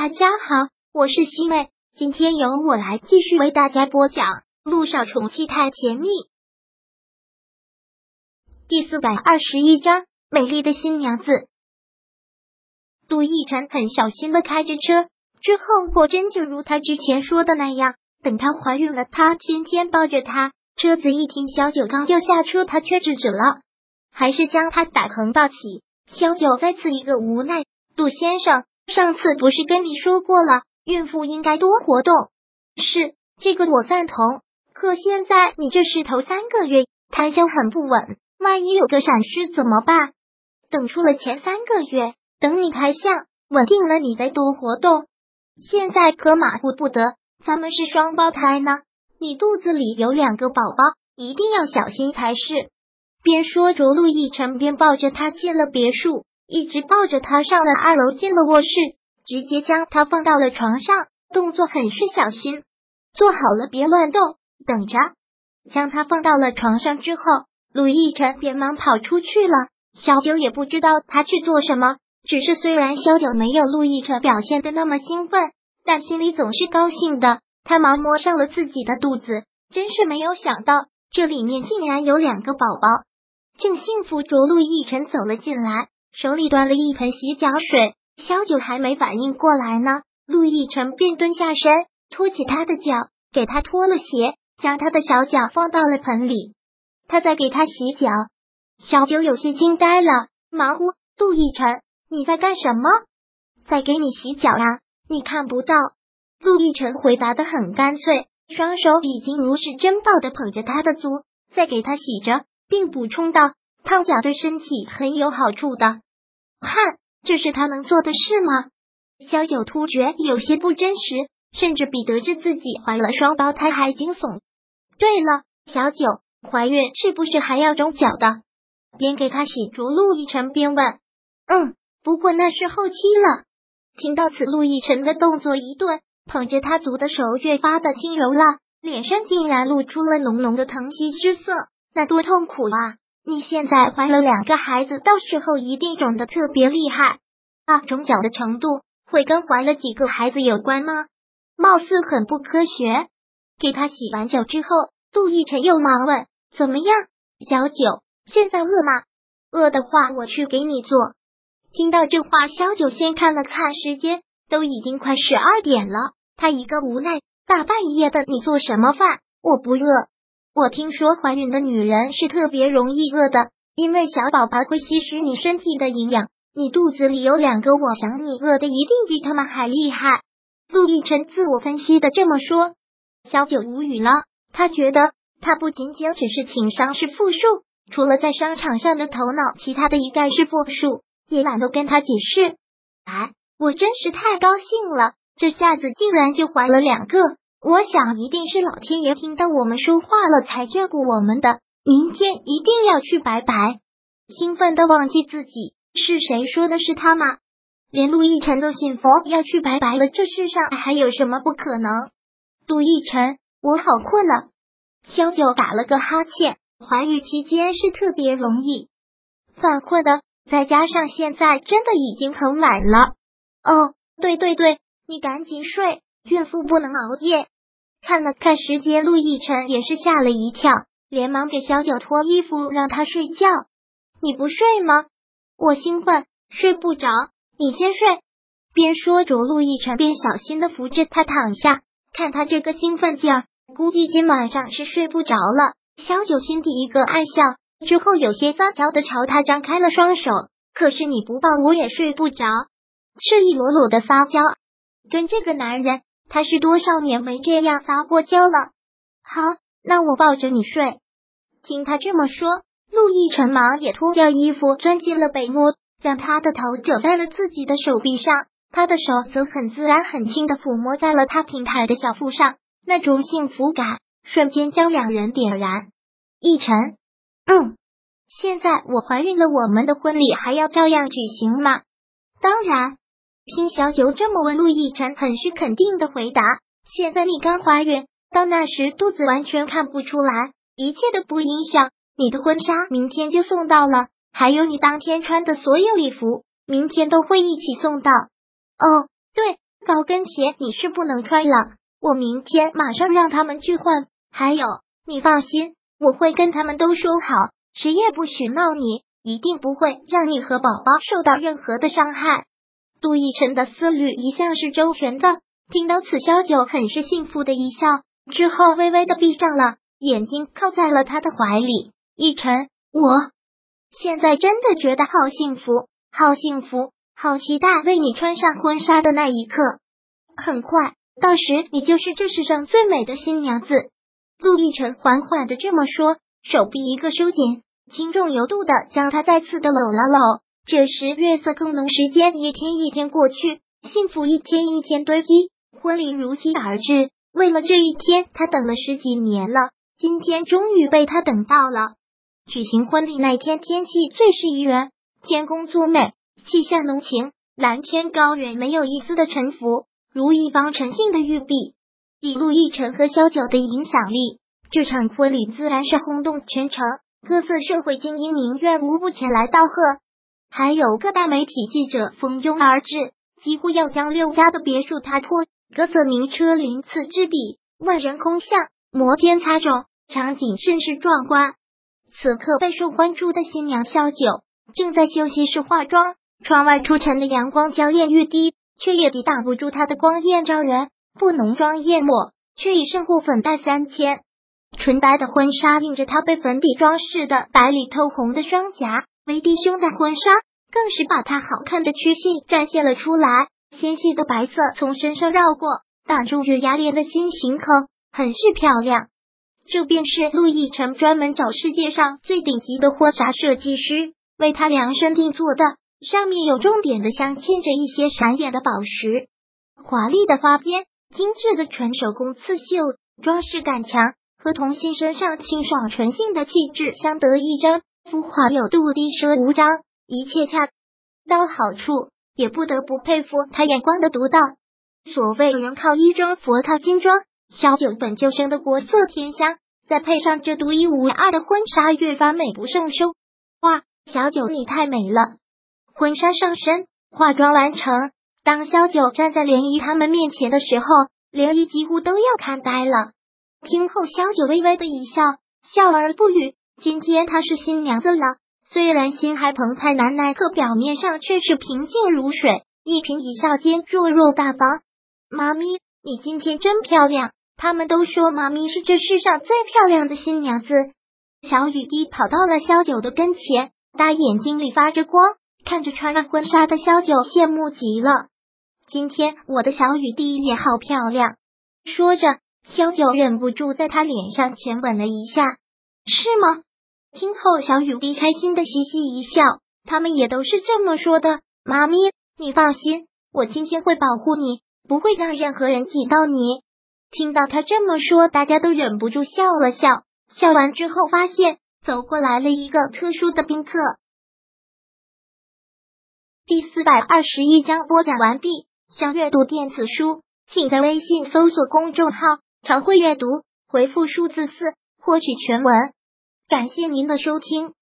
大家好，我是西妹，今天由我来继续为大家播讲《路上宠妻太甜蜜》第四百二十一章：美丽的新娘子。杜奕晨很小心的开着车，之后果真就如他之前说的那样，等她怀孕了，他天天抱着她。车子一停，小九刚要下车，他却制止了，还是将他打横抱起。小九再次一个无奈，杜先生。上次不是跟你说过了，孕妇应该多活动。是这个我赞同，可现在你这是头三个月，胎销很不稳，万一有个闪失怎么办？等出了前三个月，等你胎相稳定了，你再多活动。现在可马虎不得，咱们是双胞胎呢，你肚子里有两个宝宝，一定要小心才是。边说着，陆亦辰边抱着他进了别墅。一直抱着他上了二楼，进了卧室，直接将他放到了床上，动作很是小心。坐好了，别乱动，等着。将他放到了床上之后，陆亦辰连忙跑出去了。小九也不知道他去做什么，只是虽然小九没有陆亦辰表现的那么兴奋，但心里总是高兴的。他忙摸上了自己的肚子，真是没有想到这里面竟然有两个宝宝。正幸福着，陆亦辰走了进来。手里端了一盆洗脚水，小九还没反应过来呢，陆亦辰便蹲下身，托起他的脚，给他脱了鞋，将他的小脚放到了盆里，他在给他洗脚。小九有些惊呆了，忙呼：“陆亦辰，你在干什么？在给你洗脚啊？你看不到？”陆亦辰回答的很干脆，双手已经如释珍宝的捧着他的足，在给他洗着，并补充道：“烫脚对身体很有好处的。”看，这是他能做的事吗？小九突觉有些不真实，甚至比得知自己怀了双胞胎还惊悚。对了，小九怀孕是不是还要种脚的？边给他洗着，陆亦辰边问。嗯，不过那是后期了。听到此，陆亦辰的动作一顿，捧着他足的手越发的轻柔了，脸上竟然露出了浓浓的疼惜之色。那多痛苦啊！你现在怀了两个孩子，到时候一定肿的特别厉害啊！肿脚的程度会跟怀了几个孩子有关吗？貌似很不科学。给他洗完脚之后，杜奕晨又忙问：“怎么样，小九？现在饿吗？饿的话，我去给你做。”听到这话，小九先看了看时间，都已经快十二点了。他一个无奈：“大半夜的，你做什么饭？我不饿。”我听说怀孕的女人是特别容易饿的，因为小宝宝会吸食你身体的营养。你肚子里有两个，我想你饿的一定比他们还厉害。陆亦辰自我分析的这么说，小九无语了。他觉得他不仅仅只是情商是负数，除了在商场上的头脑，其他的一概是负数，也懒得跟他解释。哎，我真是太高兴了，这下子竟然就怀了两个。我想一定是老天爷听到我们说话了，才眷顾我们的。明天一定要去拜拜，兴奋的忘记自己是谁说的是他吗？连陆亦辰都信佛要去拜拜了，这世上还有什么不可能？陆亦辰，我好困了。萧九打了个哈欠，怀孕期间是特别容易犯困的，再加上现在真的已经很晚了。哦，对对对，你赶紧睡。孕妇不能熬夜。看了看时间，陆亦辰也是吓了一跳，连忙给小九脱衣服，让他睡觉。你不睡吗？我兴奋，睡不着。你先睡。边说着，陆亦辰边小心的扶着他躺下。看他这个兴奋劲儿，估计今晚上是睡不着了。小九心底一个暗笑，之后有些撒娇的朝他张开了双手。可是你不抱我也睡不着，赤裸裸的撒娇，跟这个男人。他是多少年没这样撒过娇了？好，那我抱着你睡。听他这么说，陆亦辰忙也脱掉衣服，钻进了被窝，让他的头枕在了自己的手臂上，他的手则很自然、很轻的抚摸在了他平坦的小腹上，那种幸福感瞬间将两人点燃。亦辰，嗯，现在我怀孕了，我们的婚礼还要照样举行吗？当然。听小九这么问，陆亦辰很是肯定的回答：“现在你刚怀孕，到那时肚子完全看不出来，一切都不影响。你的婚纱明天就送到了，还有你当天穿的所有礼服，明天都会一起送到。”哦，对，高跟鞋你是不能穿了，我明天马上让他们去换。还有，你放心，我会跟他们都说好，谁也不许闹你，一定不会让你和宝宝受到任何的伤害。杜奕晨的思虑一向是周全的，听到此，萧九很是幸福的一笑，之后微微的闭上了眼睛，靠在了他的怀里。奕晨，我现在真的觉得好幸福，好幸福，好期待为你穿上婚纱的那一刻。很快，到时你就是这世上最美的新娘子。陆亦辰缓缓的这么说，手臂一个收紧，轻重有度的将他再次的搂了搂。这时月色更浓，时间一天一天过去，幸福一天一天堆积，婚礼如期而至。为了这一天，他等了十几年了，今天终于被他等到了。举行婚礼那天，天气最是宜人，天公作美，气象浓情，蓝天高远，没有一丝的沉浮，如一方沉静的玉璧。以陆亦辰和萧九的影响力，这场婚礼自然是轰动全城，各色社会精英名媛无不前来道贺。还有各大媒体记者蜂拥而至，几乎要将六家的别墅踏破，各色名车鳞次栉比，万人空巷，摩天擦踵，场景甚是壮观。此刻备受关注的新娘萧九正在休息室化妆，窗外初晨的阳光娇艳欲滴，却也抵挡不住她的光艳照人。不浓妆艳抹，却已胜过粉黛三千，纯白的婚纱映着她被粉底装饰的白里透红的双颊。为低胸的婚纱更是把她好看的曲线展现了出来，纤细的白色从身上绕过，挡住月牙莲的心形口，很是漂亮。这便是陆亦辰专门找世界上最顶级的婚纱设计师为他量身定做的，上面有重点的镶嵌着一些闪眼的宝石，华丽的花边，精致的纯手工刺绣，装饰感强，和童心身上清爽纯净的气质相得益彰。肤滑有度，低奢无章，一切恰到好处，也不得不佩服他眼光的独到。所谓人靠衣装，佛靠金装，萧九本就生的国色天香，再配上这独一无二的婚纱，越发美不胜收。哇，小九你太美了！婚纱上身，化妆完成。当萧九站在莲姨他们面前的时候，莲姨几乎都要看呆了。听后，萧九微微的一笑，笑而不语。今天她是新娘子了，虽然心还澎湃难耐，可表面上却是平静如水，一颦一笑间落落大方。妈咪，你今天真漂亮！他们都说妈咪是这世上最漂亮的新娘子。小雨滴跑到了萧九的跟前，大眼睛里发着光，看着穿着婚纱的萧九，羡慕极了。今天我的小雨滴也好漂亮。说着，萧九忍不住在她脸上浅吻了一下，是吗？听后，小雨滴开心的嘻嘻一笑。他们也都是这么说的。妈咪，你放心，我今天会保护你，不会让任何人挤到你。听到他这么说，大家都忍不住笑了笑。笑完之后，发现走过来了一个特殊的宾客。第四百二十一章播讲完毕。想阅读电子书，请在微信搜索公众号“常会阅读”，回复数字四获取全文。感谢您的收听。